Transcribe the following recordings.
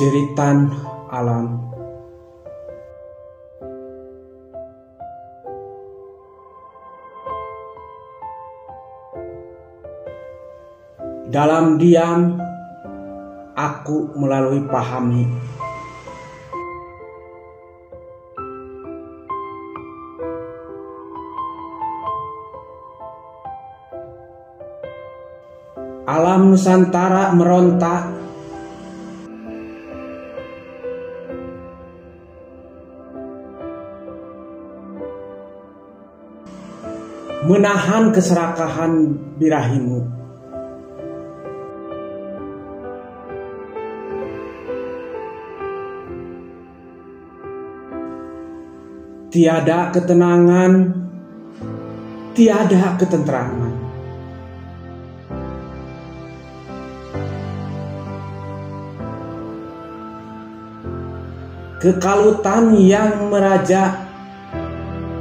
Jeritan alam. Dalam diam, aku melalui pahami. Alam Nusantara meronta menahan keserakahan birahimu. Tiada ketenangan, tiada ketentraman. Kekalutan yang meraja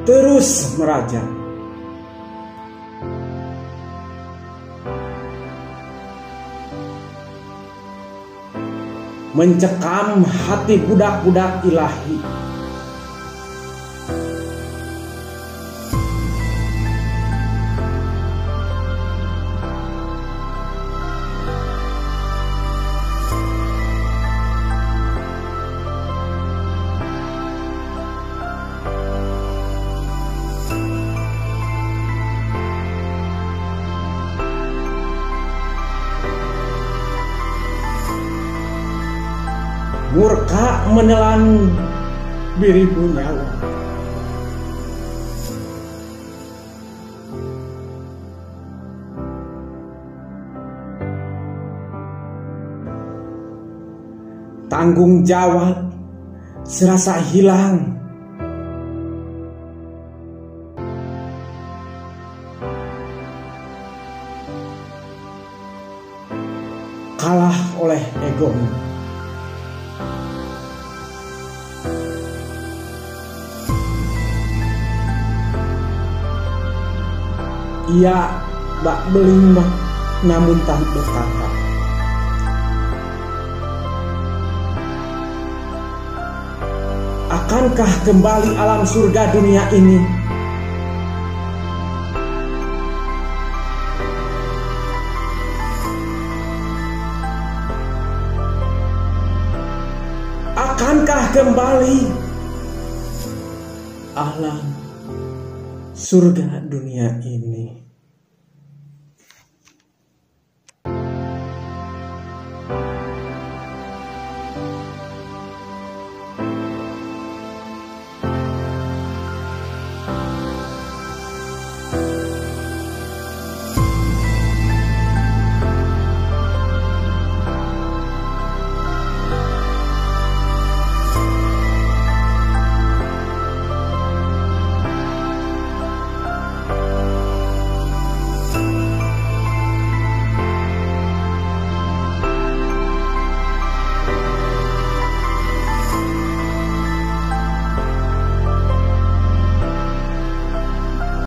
terus meraja. Mencekam hati budak-budak ilahi. Murka menelan biribu nyawa. Tanggung jawab serasa hilang. Kalah oleh egomu. Ia bak beling namun tak berkata. Akankah kembali alam surga dunia ini? Akankah kembali alam surga dunia ini?